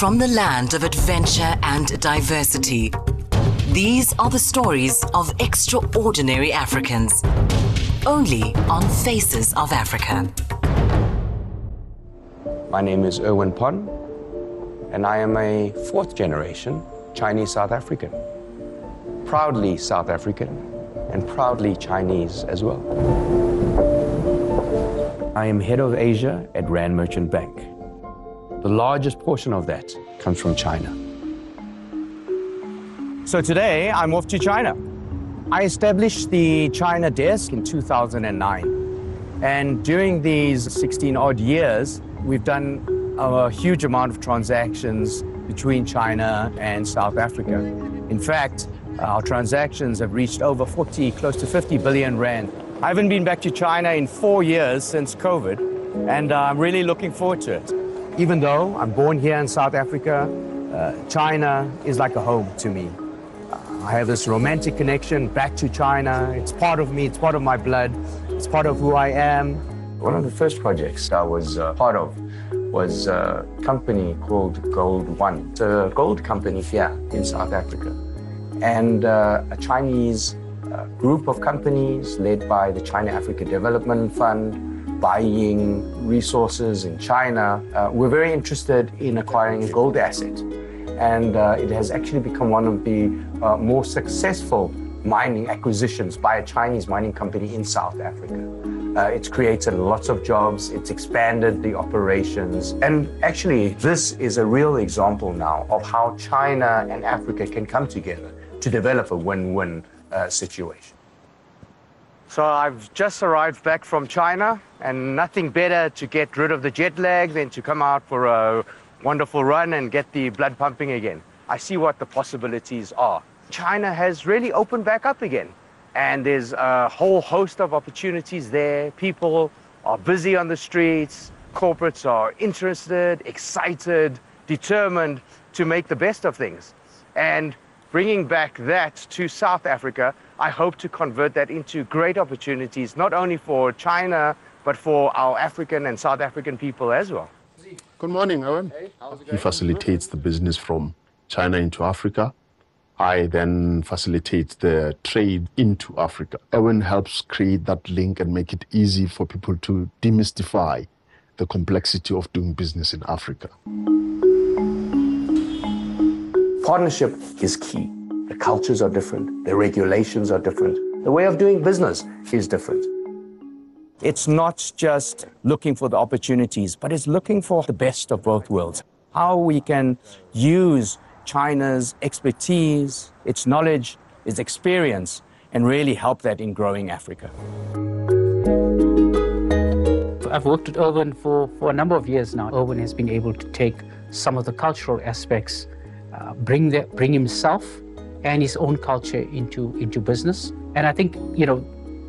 From the land of adventure and diversity, these are the stories of extraordinary Africans. Only on Faces of Africa. My name is Erwin Pon, and I am a fourth generation Chinese South African. Proudly South African and proudly Chinese as well. I am head of Asia at Rand Merchant Bank. The largest portion of that comes from China. So today I'm off to China. I established the China desk in 2009. And during these 16 odd years, we've done a huge amount of transactions between China and South Africa. In fact, our transactions have reached over 40, close to 50 billion rand. I haven't been back to China in four years since COVID, and I'm really looking forward to it. Even though I'm born here in South Africa, uh, China is like a home to me. I have this romantic connection back to China. It's part of me, it's part of my blood, it's part of who I am. One of the first projects I was uh, part of was a company called Gold One. It's a gold company here in South Africa. And uh, a Chinese uh, group of companies led by the China Africa Development Fund buying resources in China. Uh, we're very interested in acquiring a gold asset. And uh, it has actually become one of the uh, more successful mining acquisitions by a Chinese mining company in South Africa. Uh, it's created lots of jobs, it's expanded the operations. And actually, this is a real example now of how China and Africa can come together to develop a win win uh, situation. So I've just arrived back from China, and nothing better to get rid of the jet lag than to come out for a wonderful run and get the blood pumping again. I see what the possibilities are. China has really opened back up again and there's a whole host of opportunities there. People are busy on the streets, corporates are interested, excited, determined to make the best of things. And bringing back that to South Africa, I hope to convert that into great opportunities, not only for China, but for our African and South African people as well. Good morning, Owen. Hey, he facilitates the business from China into Africa I then facilitate the trade into Africa. Owen helps create that link and make it easy for people to demystify the complexity of doing business in Africa. Partnership is key. The cultures are different, the regulations are different, the way of doing business is different. It's not just looking for the opportunities, but it's looking for the best of both worlds. How we can use China's expertise, its knowledge, its experience, and really help that in growing Africa. I've worked with Erwin for, for a number of years now. Erwin has been able to take some of the cultural aspects, uh, bring, the, bring himself and his own culture into, into business. And I think, you know,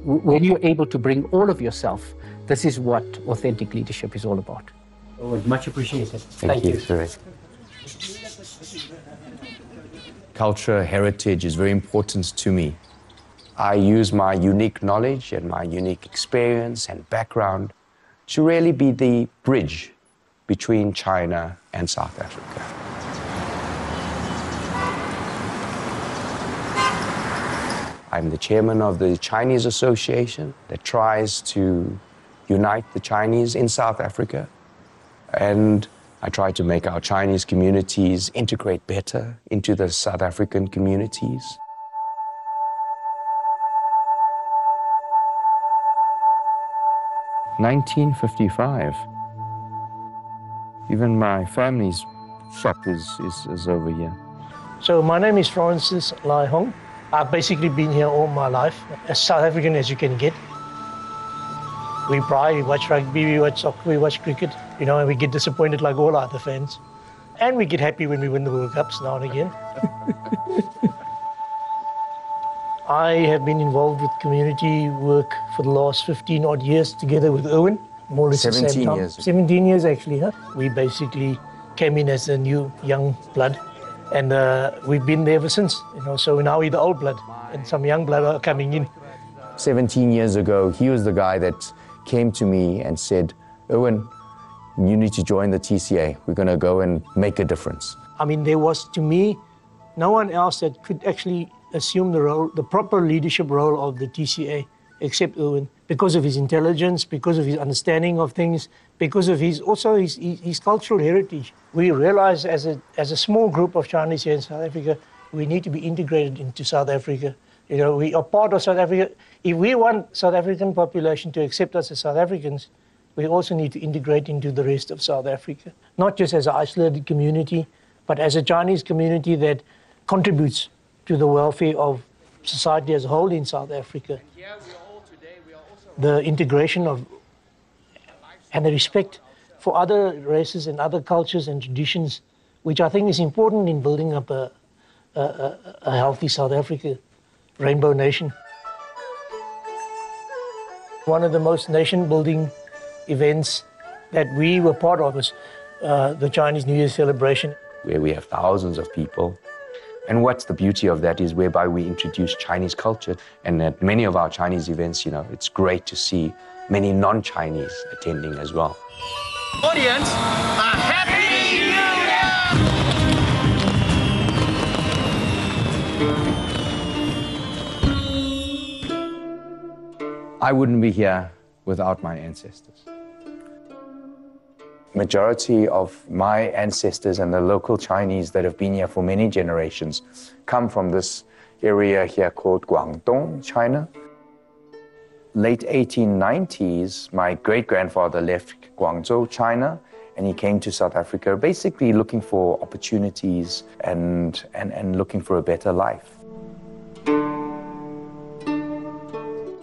when you're able to bring all of yourself, this is what authentic leadership is all about. Oh, much appreciated. Thank, Thank you, you. culture, heritage is very important to me. I use my unique knowledge and my unique experience and background to really be the bridge between China and South Africa. I'm the chairman of the Chinese Association that tries to unite the Chinese in South Africa. And I try to make our Chinese communities integrate better into the South African communities. Nineteen fifty-five. Even my family's shop is, is, is over here. So my name is Francis Lai Hong. I've basically been here all my life, as South African as you can get. We cry, we watch rugby, we watch soccer, we watch cricket, you know, and we get disappointed like all other fans. And we get happy when we win the World Cups now and again. I have been involved with community work for the last 15 odd years together with Erwin, more or less 17 the same time. years. 17 years actually, huh? We basically came in as a new young blood and uh, we've been there ever since, you know, so now we're the old blood and some young blood are coming in. 17 years ago, he was the guy that came to me and said, Owen, you need to join the TCA. We're going to go and make a difference. I mean, there was, to me, no one else that could actually assume the role, the proper leadership role of the TCA, except Erwin, because of his intelligence, because of his understanding of things, because of his also his, his, his cultural heritage. We realized as a, as a small group of Chinese here in South Africa, we need to be integrated into South Africa. You know, we are part of South Africa. If we want South African population to accept us as South Africans, we also need to integrate into the rest of South Africa, not just as an isolated community, but as a Chinese community that contributes to the welfare of society as a whole in South Africa. The integration of and the respect for other races and other cultures and traditions, which I think is important in building up a, a, a, healthy South Africa, rainbow nation. One of the most nation building events that we were part of was uh, the Chinese New Year celebration. Where we have thousands of people. And what's the beauty of that is whereby we introduce Chinese culture. And at many of our Chinese events, you know, it's great to see many non Chinese attending as well. Audience, a happy new I wouldn't be here without my ancestors. Majority of my ancestors and the local Chinese that have been here for many generations come from this area here called Guangdong, China. Late 1890s, my great grandfather left Guangzhou, China, and he came to South Africa basically looking for opportunities and, and, and looking for a better life.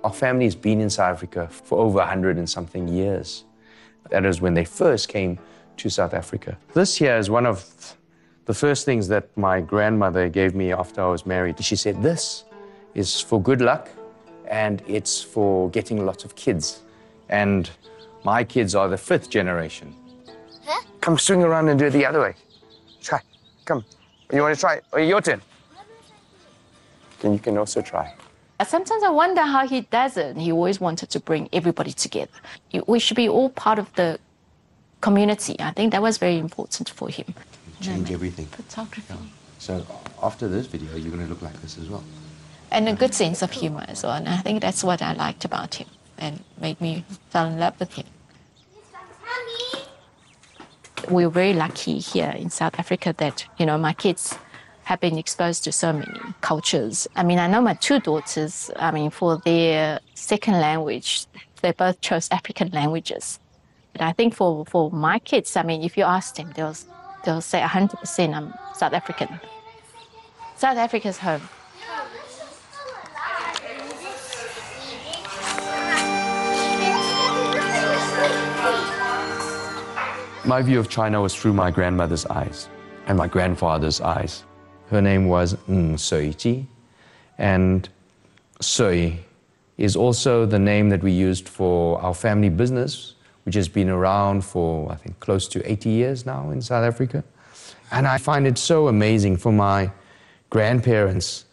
Our family's been in South Africa for over 100 and something years. That is when they first came to South Africa. This here is one of the first things that my grandmother gave me after I was married. She said, This is for good luck and it's for getting lots of kids. And my kids are the fifth generation. Huh? Come swing around and do it the other way. Try. Come. You want to try? Oh, your turn. Then you can also try. Sometimes I wonder how he does it. He always wanted to bring everybody together. We should be all part of the community. I think that was very important for him. Change everything. Photography. Yeah. So after this video, you're going to look like this as well. And a good sense of humor as well. And I think that's what I liked about him and made me fall in love with him. We're very lucky here in South Africa that, you know, my kids have been exposed to so many cultures. I mean, I know my two daughters, I mean, for their second language, they both chose African languages. But I think for, for my kids, I mean, if you ask them, they'll, they'll say 100% I'm South African. South Africa's home. My view of China was through my grandmother's eyes and my grandfather's eyes. Her name was Ng Sui Ji, and Sui is also the name that we used for our family business, which has been around for, I think, close to 80 years now in South Africa. And I find it so amazing for my grandparents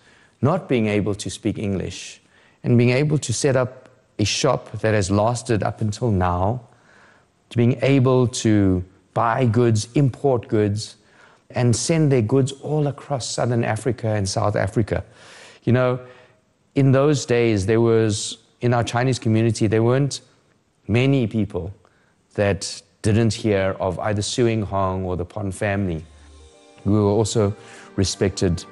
not being able to speak English and being able to set up a shop that has lasted up until now, to being able to buy goods, import goods, and send their goods all across southern Africa and South Africa. You know, in those days, there was, in our Chinese community, there weren't many people that didn't hear of either Suing Hong or the Pon family. We were also respected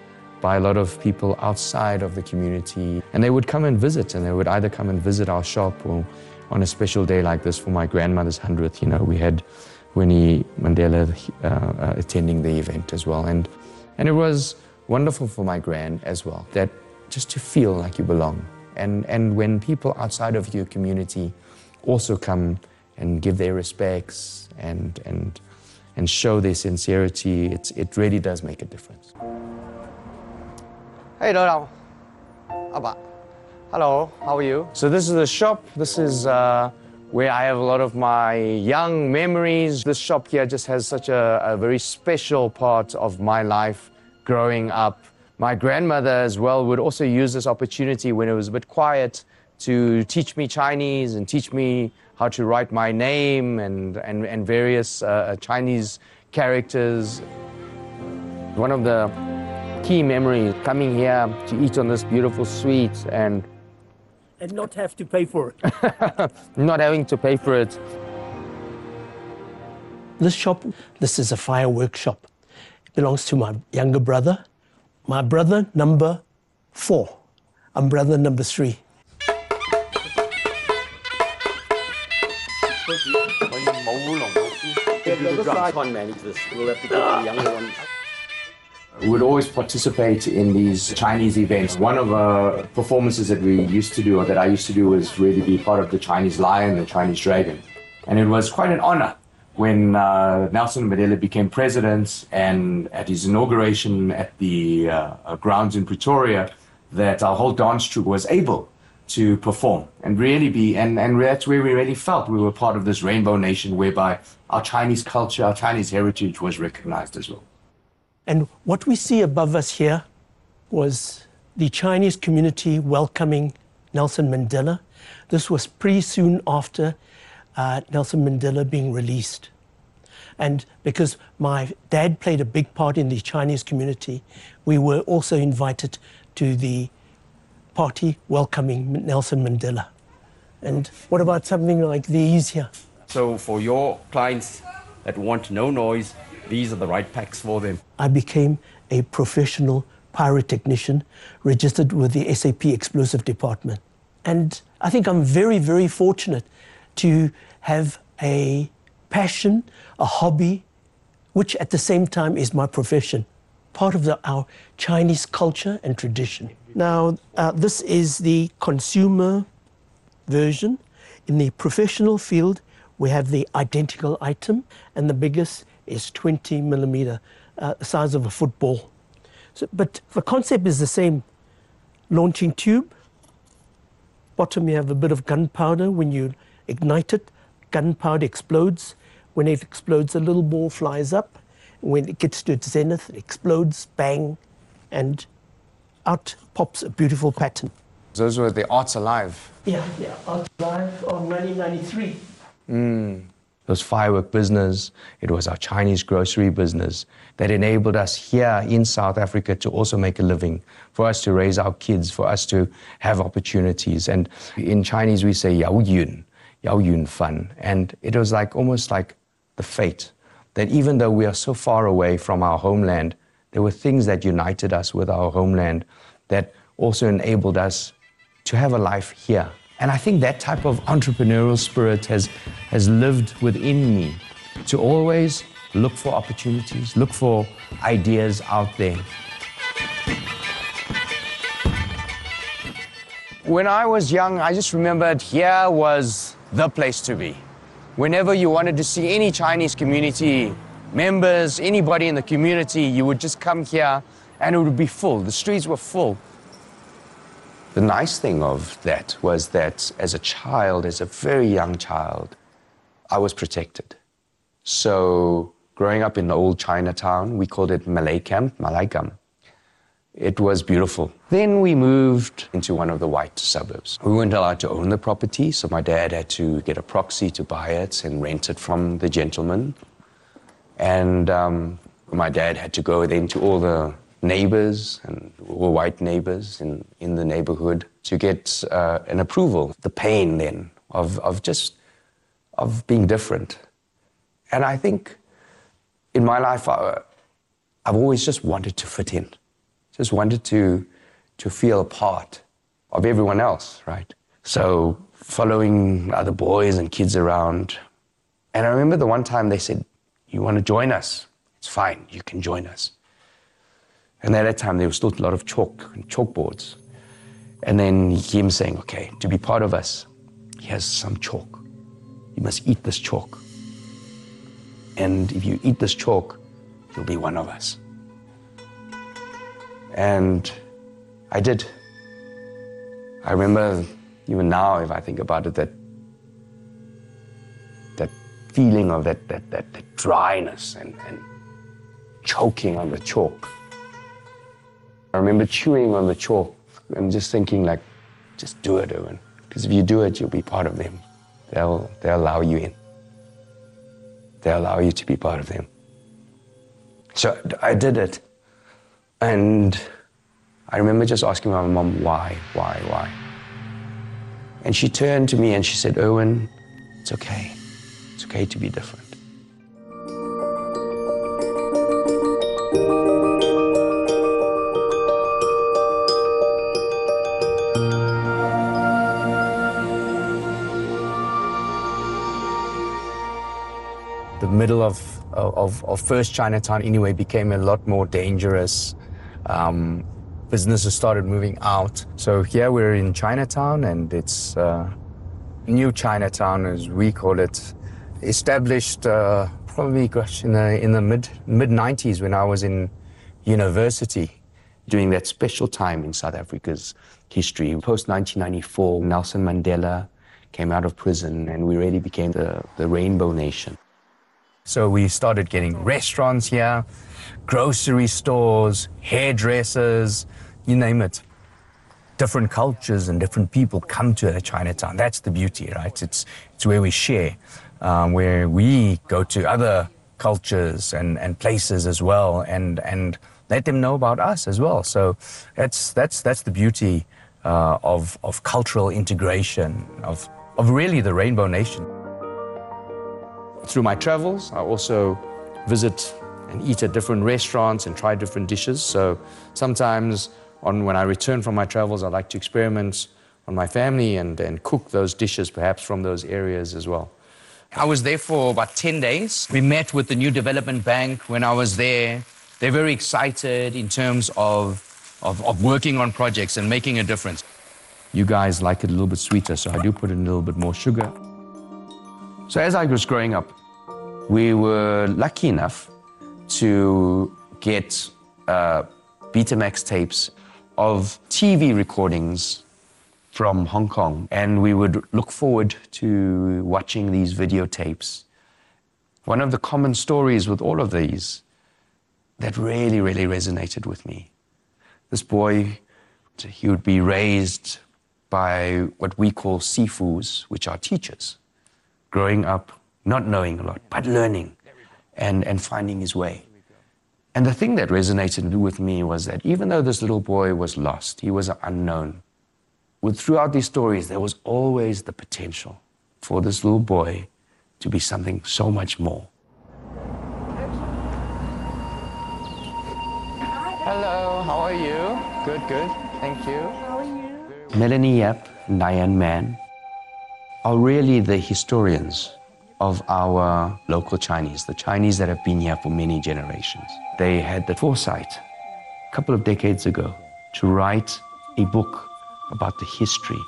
by a lot of people outside of the community. And they would come and visit, and they would either come and visit our shop or on a special day like this for my grandmother's 100th, you know, we had Winnie Mandela uh, uh, attending the event as well. And, and it was wonderful for my grand as well, that just to feel like you belong. And, and when people outside of your community also come and give their respects and, and, and show their sincerity, it's, it really does make a difference. Hey, Dodao. Hello, how are you? So this is the shop. This is uh, where I have a lot of my young memories. This shop here just has such a, a very special part of my life growing up. My grandmother as well would also use this opportunity when it was a bit quiet to teach me Chinese and teach me how to write my name and, and, and various uh, Chinese characters. One of the key memories coming here to eat on this beautiful sweet and and not have to pay for it. not having to pay for it. This shop, this is a fireworks shop. It belongs to my younger brother. My brother number four. I'm brother number three. We would always participate in these Chinese events. One of the uh, performances that we used to do, or that I used to do, was really be part of the Chinese lion, the Chinese dragon. And it was quite an honor when uh, Nelson Mandela became president and at his inauguration at the uh, grounds in Pretoria, that our whole dance troupe was able to perform and really be, and, and that's where we really felt we were part of this rainbow nation whereby our Chinese culture, our Chinese heritage was recognized as well. And what we see above us here was the Chinese community welcoming Nelson Mandela. This was pretty soon after uh, Nelson Mandela being released. And because my dad played a big part in the Chinese community, we were also invited to the party welcoming Nelson Mandela. And what about something like these here? So for your clients that want no noise, these are the right packs for them. I became a professional pyrotechnician registered with the SAP explosive department. And I think I'm very, very fortunate to have a passion, a hobby, which at the same time is my profession, part of the, our Chinese culture and tradition. Now, uh, this is the consumer version. In the professional field, we have the identical item, and the biggest is 20 millimeter, uh, the size of a football. So, but the concept is the same. Launching tube, bottom you have a bit of gunpowder. When you ignite it, gunpowder explodes. When it explodes, a little ball flies up. When it gets to its zenith, it explodes, bang, and out pops a beautiful pattern. Those were the Arts Alive. Yeah, yeah, Arts Alive on 1993. Mm. It was firework business, it was our Chinese grocery business that enabled us here in South Africa to also make a living, for us to raise our kids, for us to have opportunities. And in Chinese, we say Yao Yun, Yao Yun Fun. And it was like almost like the fate that even though we are so far away from our homeland, there were things that united us with our homeland that also enabled us to have a life here. And I think that type of entrepreneurial spirit has, has lived within me to always look for opportunities, look for ideas out there. When I was young, I just remembered here was the place to be. Whenever you wanted to see any Chinese community members, anybody in the community, you would just come here and it would be full. The streets were full. The nice thing of that was that as a child, as a very young child, I was protected. So growing up in the old Chinatown, we called it Malay Camp, Malay Malaikam. It was beautiful. Then we moved into one of the white suburbs. We weren't allowed to own the property, so my dad had to get a proxy to buy it and rent it from the gentleman. And um, my dad had to go then to all the neighbors and white neighbors in, in the neighborhood to get uh, an approval. The pain then of, of just of being different. And I think in my life, I, I've always just wanted to fit in, just wanted to, to feel a part of everyone else, right? So following other boys and kids around. And I remember the one time they said, You want to join us? It's fine, you can join us. And at that time, there was still a lot of chalk and chalkboards. And then him saying, okay, to be part of us, he has some chalk. You must eat this chalk. And if you eat this chalk, you'll be one of us. And I did. I remember even now, if I think about it, that that feeling of that that that, that dryness and, and choking on the chalk. I remember chewing on the chalk and just thinking like, just do it, Owen. Because if you do it, you'll be part of them. they'll, they'll allow you in. They'll allow you to be part of them. So I did it. And I remember just asking my mom, why, why, why? And she turned to me and she said, Owen, it's okay. It's okay to be different. Middle of, of, of first Chinatown anyway became a lot more dangerous. Um, businesses started moving out. So here we're in Chinatown and it's uh, new Chinatown as we call it, established uh, probably gosh, in the, in the mid, mid 90s when I was in university. During that special time in South Africa's history, post 1994, Nelson Mandela came out of prison and we really became the, the rainbow nation. So we started getting restaurants here, grocery stores, hairdressers, you name it. Different cultures and different people come to Chinatown. That's the beauty, right? It's, it's where we share, um, where we go to other cultures and, and places as well and, and let them know about us as well. So that's, that's, that's the beauty uh, of, of cultural integration, of, of really the Rainbow Nation. Through my travels, I also visit and eat at different restaurants and try different dishes. So sometimes on when I return from my travels, I like to experiment on my family and, and cook those dishes perhaps from those areas as well. I was there for about 10 days. We met with the New Development Bank when I was there. They're very excited in terms of, of, of working on projects and making a difference. You guys like it a little bit sweeter, so I do put in a little bit more sugar. So as I was growing up, we were lucky enough to get uh, Betamax tapes of TV recordings from Hong Kong, and we would look forward to watching these videotapes. One of the common stories with all of these that really, really resonated with me. This boy, he would be raised by what we call sifus, which are teachers, growing up not knowing a lot, but learning and, and finding his way. And the thing that resonated with me was that even though this little boy was lost, he was unknown, with throughout these stories, there was always the potential for this little boy to be something so much more. Hello, how are you? Good, good. Thank you. How are you? Melanie Yap and Dianne Man are really the historians of our local Chinese, the Chinese that have been here for many generations. They had the foresight a couple of decades ago to write a book about the history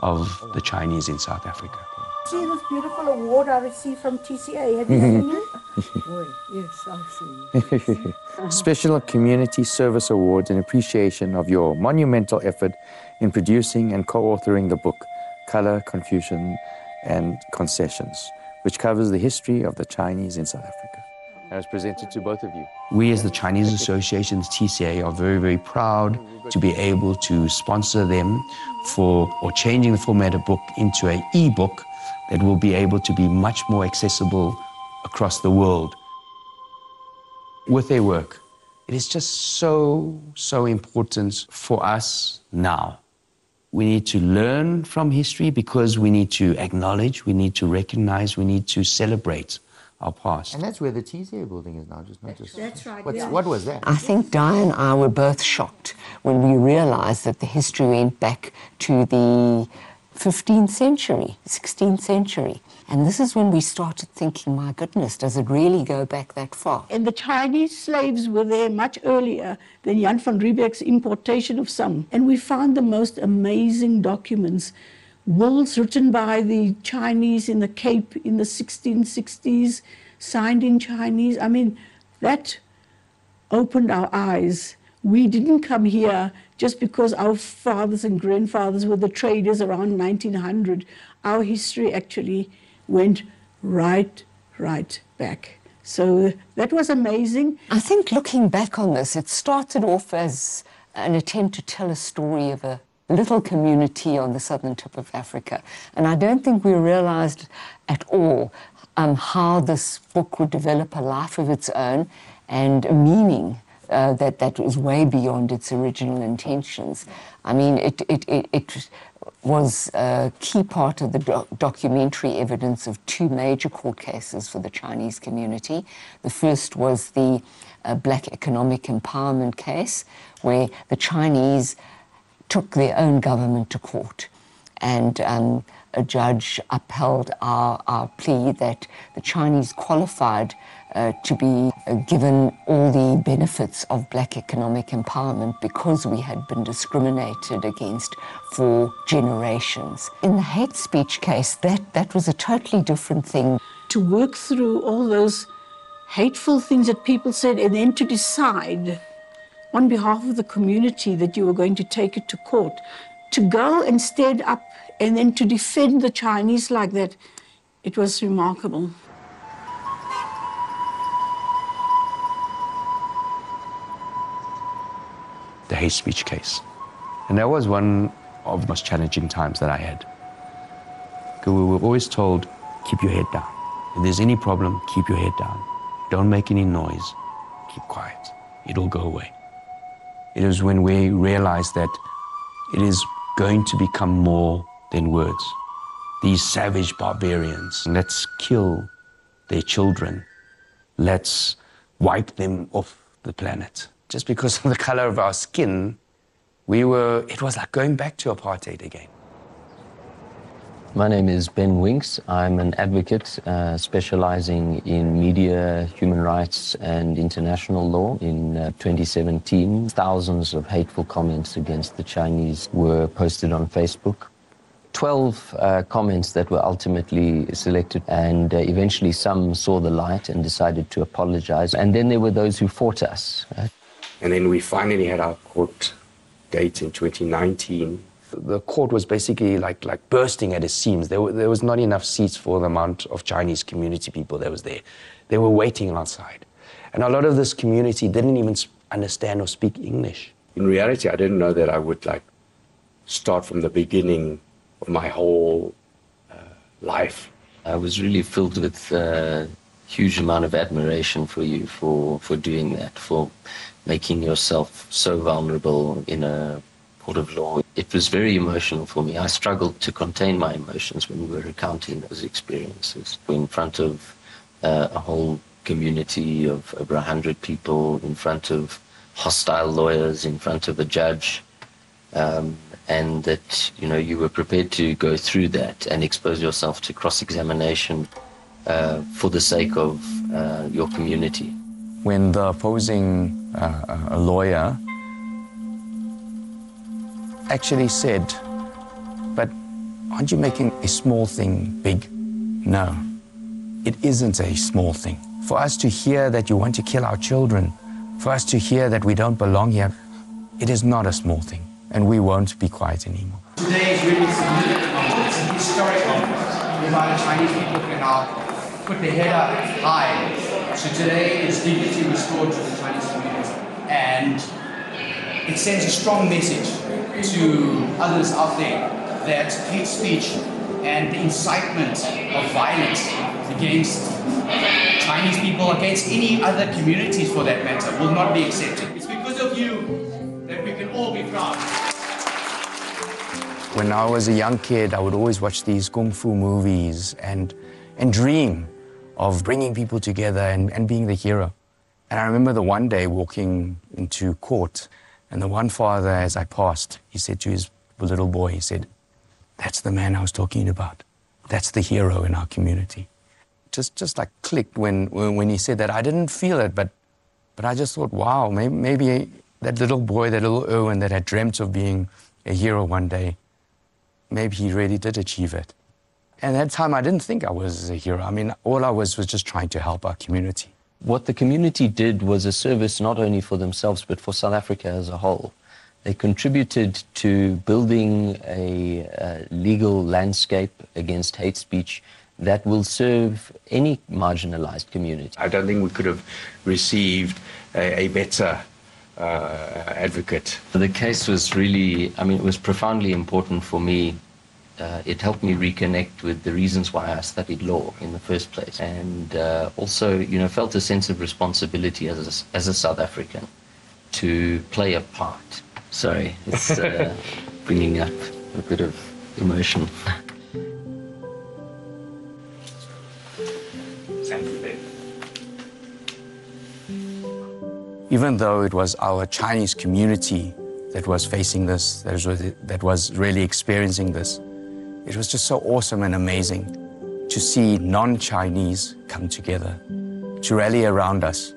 of the Chinese in South Africa. See this beautiful award I received from TCA. Have you seen it? yes, I've seen it. Special Community Service Award in appreciation of your monumental effort in producing and co-authoring the book, Color, Confusion, and Concessions, which covers the history of the Chinese in South Africa. And was presented to both of you. We, as the Chinese Association's TCA, are very, very proud to be able to sponsor them for or changing the format of book into an e-book that will be able to be much more accessible across the world. With their work, it is just so, so important for us now. We need to learn from history because we need to acknowledge, we need to recognize, we need to celebrate our past. And that's where the TCA building is now, just not just. That's right. What's, yeah. What was that? I think Di and I were both shocked when we realized that the history went back to the 15th century, 16th century. And this is when we started thinking, my goodness, does it really go back that far? And the Chinese slaves were there much earlier than Jan van Riebeeck's importation of some. And we found the most amazing documents. Wills written by the Chinese in the Cape in the 1660s, signed in Chinese. I mean, that opened our eyes. We didn't come here just because our fathers and grandfathers were the traders around 1900. Our history actually went right, right back. So that was amazing. I think looking back on this, it started off as an attempt to tell a story of a little community on the southern tip of Africa. And I don't think we realized at all um, how this book would develop a life of its own and a meaning uh, that, that was way beyond its original intentions. I mean, it, it, it, it was a key part of the doc documentary evidence of two major court cases for the Chinese community. The first was the uh, Black Economic Empowerment case, where the Chinese took their own government to court. And um, a judge upheld our, our plea that the Chinese qualified uh, to be uh, given all the benefits of black economic empowerment because we had been discriminated against for generations. In the hate speech case, that, that was a totally different thing. To work through all those hateful things that people said and then to decide on behalf of the community that you were going to take it to court, to go and stand up and then to defend the Chinese like that, it was remarkable. Hate speech case. And that was one of the most challenging times that I had. Because we were always told, keep your head down. If there's any problem, keep your head down. Don't make any noise. Keep quiet. It'll go away. It was when we realized that it is going to become more than words. These savage barbarians, let's kill their children. Let's wipe them off the planet just because of the color of our skin, we were, it was like going back to apartheid again. My name is Ben Winks. I'm an advocate uh, specializing in media, human rights, and international law. In uh, 2017, thousands of hateful comments against the Chinese were posted on Facebook. 12 uh, comments that were ultimately selected, and uh, eventually some saw the light and decided to apologize. And then there were those who fought us. And then we finally had our court date in 2019. The court was basically like, like bursting at its seams. There, were, there was not enough seats for the amount of Chinese community people that was there. They were waiting outside. And a lot of this community didn't even understand or speak English. In reality, I didn't know that I would like start from the beginning of my whole uh, life. I was really filled with a uh, huge amount of admiration for you for, for doing that, for making yourself so vulnerable in a court of law. It was very emotional for me. I struggled to contain my emotions when we were recounting those experiences in front of uh, a whole community of over 100 people, in front of hostile lawyers, in front of a judge. Um, and that you know you were prepared to go through that and expose yourself to cross-examination uh, for the sake of uh, your community when the opposing uh, lawyer actually said, but aren't you making a small thing big? No, it isn't a small thing. For us to hear that you want to kill our children, for us to hear that we don't belong here, it is not a small thing, and we won't be quiet anymore. Today is really a historic moment whereby the Chinese people can now put their head up high so today is dignity restored to the Chinese community. And it sends a strong message to others out there that hate speech and the incitement of violence against Chinese people, against any other communities for that matter, will not be accepted. It's because of you that we can all be proud. When I was a young kid, I would always watch these kung fu movies and, and dream of bringing people together and, and being the hero. And I remember the one day walking into court, and the one father, as I passed, he said to his little boy, he said, That's the man I was talking about. That's the hero in our community. Just, just like clicked when, when he said that. I didn't feel it, but, but I just thought, wow, maybe, maybe that little boy, that little Erwin that had dreamt of being a hero one day, maybe he really did achieve it. And at that time, I didn't think I was a hero. I mean, all I was was just trying to help our community. What the community did was a service not only for themselves, but for South Africa as a whole. They contributed to building a, a legal landscape against hate speech that will serve any marginalized community. I don't think we could have received a, a better uh, advocate. The case was really, I mean, it was profoundly important for me. Uh, it helped me reconnect with the reasons why I studied law in the first place, and uh, also, you know, felt a sense of responsibility as a, as a South African to play a part. Sorry, it's uh, bringing up a bit of emotion. Even though it was our Chinese community that was facing this, that was, that was really experiencing this, it was just so awesome and amazing to see non-Chinese come together, to rally around us.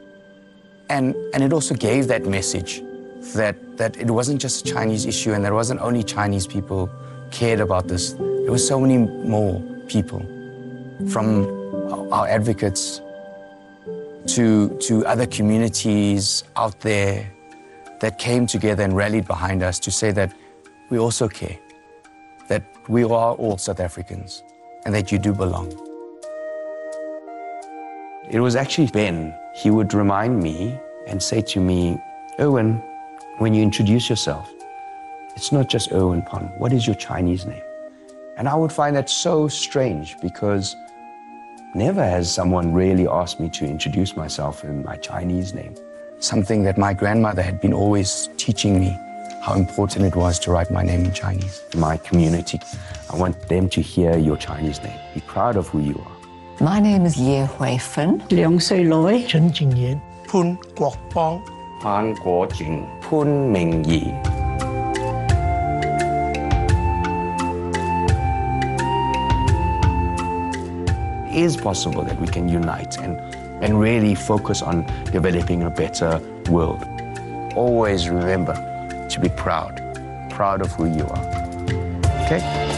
And, and it also gave that message that, that it wasn't just a Chinese issue and there wasn't only Chinese people cared about this. There were so many more people, from our advocates to, to other communities out there that came together and rallied behind us to say that we also care, we are all South Africans, and that you do belong. It was actually Ben. He would remind me and say to me, Erwin, when you introduce yourself, it's not just Erwin Pon. What is your Chinese name? And I would find that so strange because never has someone really asked me to introduce myself in my Chinese name. Something that my grandmother had been always teaching me how important it was to write my name in Chinese. My community, I want them to hear your Chinese name. Be proud of who you are. My name is Ye Hui Fen. Leong Sui Loi. Chen Jingyan. Pun Kwok Pong. Han Guo Jing. Pun Ming Yi. It is possible that we can unite and, and really focus on developing a better world. Always remember to be proud, proud of who you are. Okay?